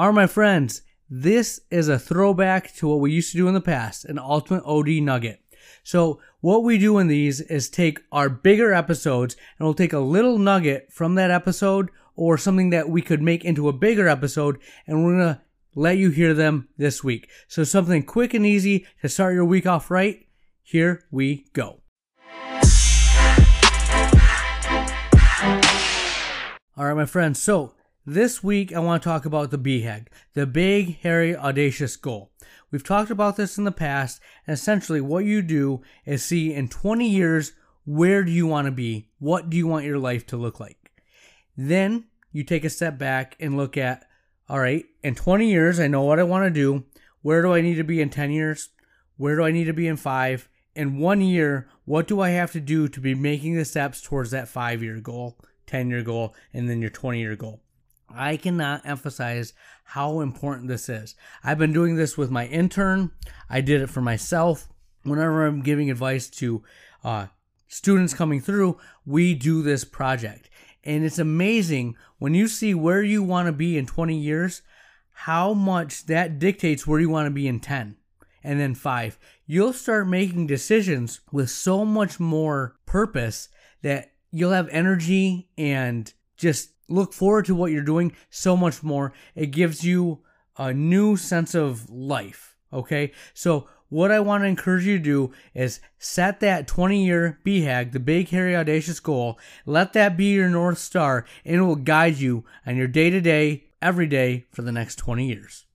Are my friends, this is a throwback to what we used to do in the past, an ultimate OD nugget. So what we do in these is take our bigger episodes and we'll take a little nugget from that episode or something that we could make into a bigger episode and we're going to let you hear them this week. So something quick and easy to start your week off right. Here we go. All right, my friends. So this week I want to talk about the BHAG, the big, hairy, audacious goal. We've talked about this in the past, and essentially what you do is see in 20 years where do you want to be? What do you want your life to look like? Then you take a step back and look at, all right, in 20 years, I know what I want to do. Where do I need to be in 10 years? Where do I need to be in five? In one year, what do I have to do to be making the steps towards that five year goal, 10 year goal, and then your 20 year goal? I cannot emphasize how important this is. I've been doing this with my intern. I did it for myself. Whenever I'm giving advice to uh, students coming through, we do this project. And it's amazing when you see where you want to be in 20 years, how much that dictates where you want to be in 10 and then 5. You'll start making decisions with so much more purpose that you'll have energy and just look forward to what you're doing so much more. It gives you a new sense of life. Okay. So, what I want to encourage you to do is set that 20 year BHAG, the big, hairy, audacious goal. Let that be your North Star, and it will guide you on your day to day, every day for the next 20 years.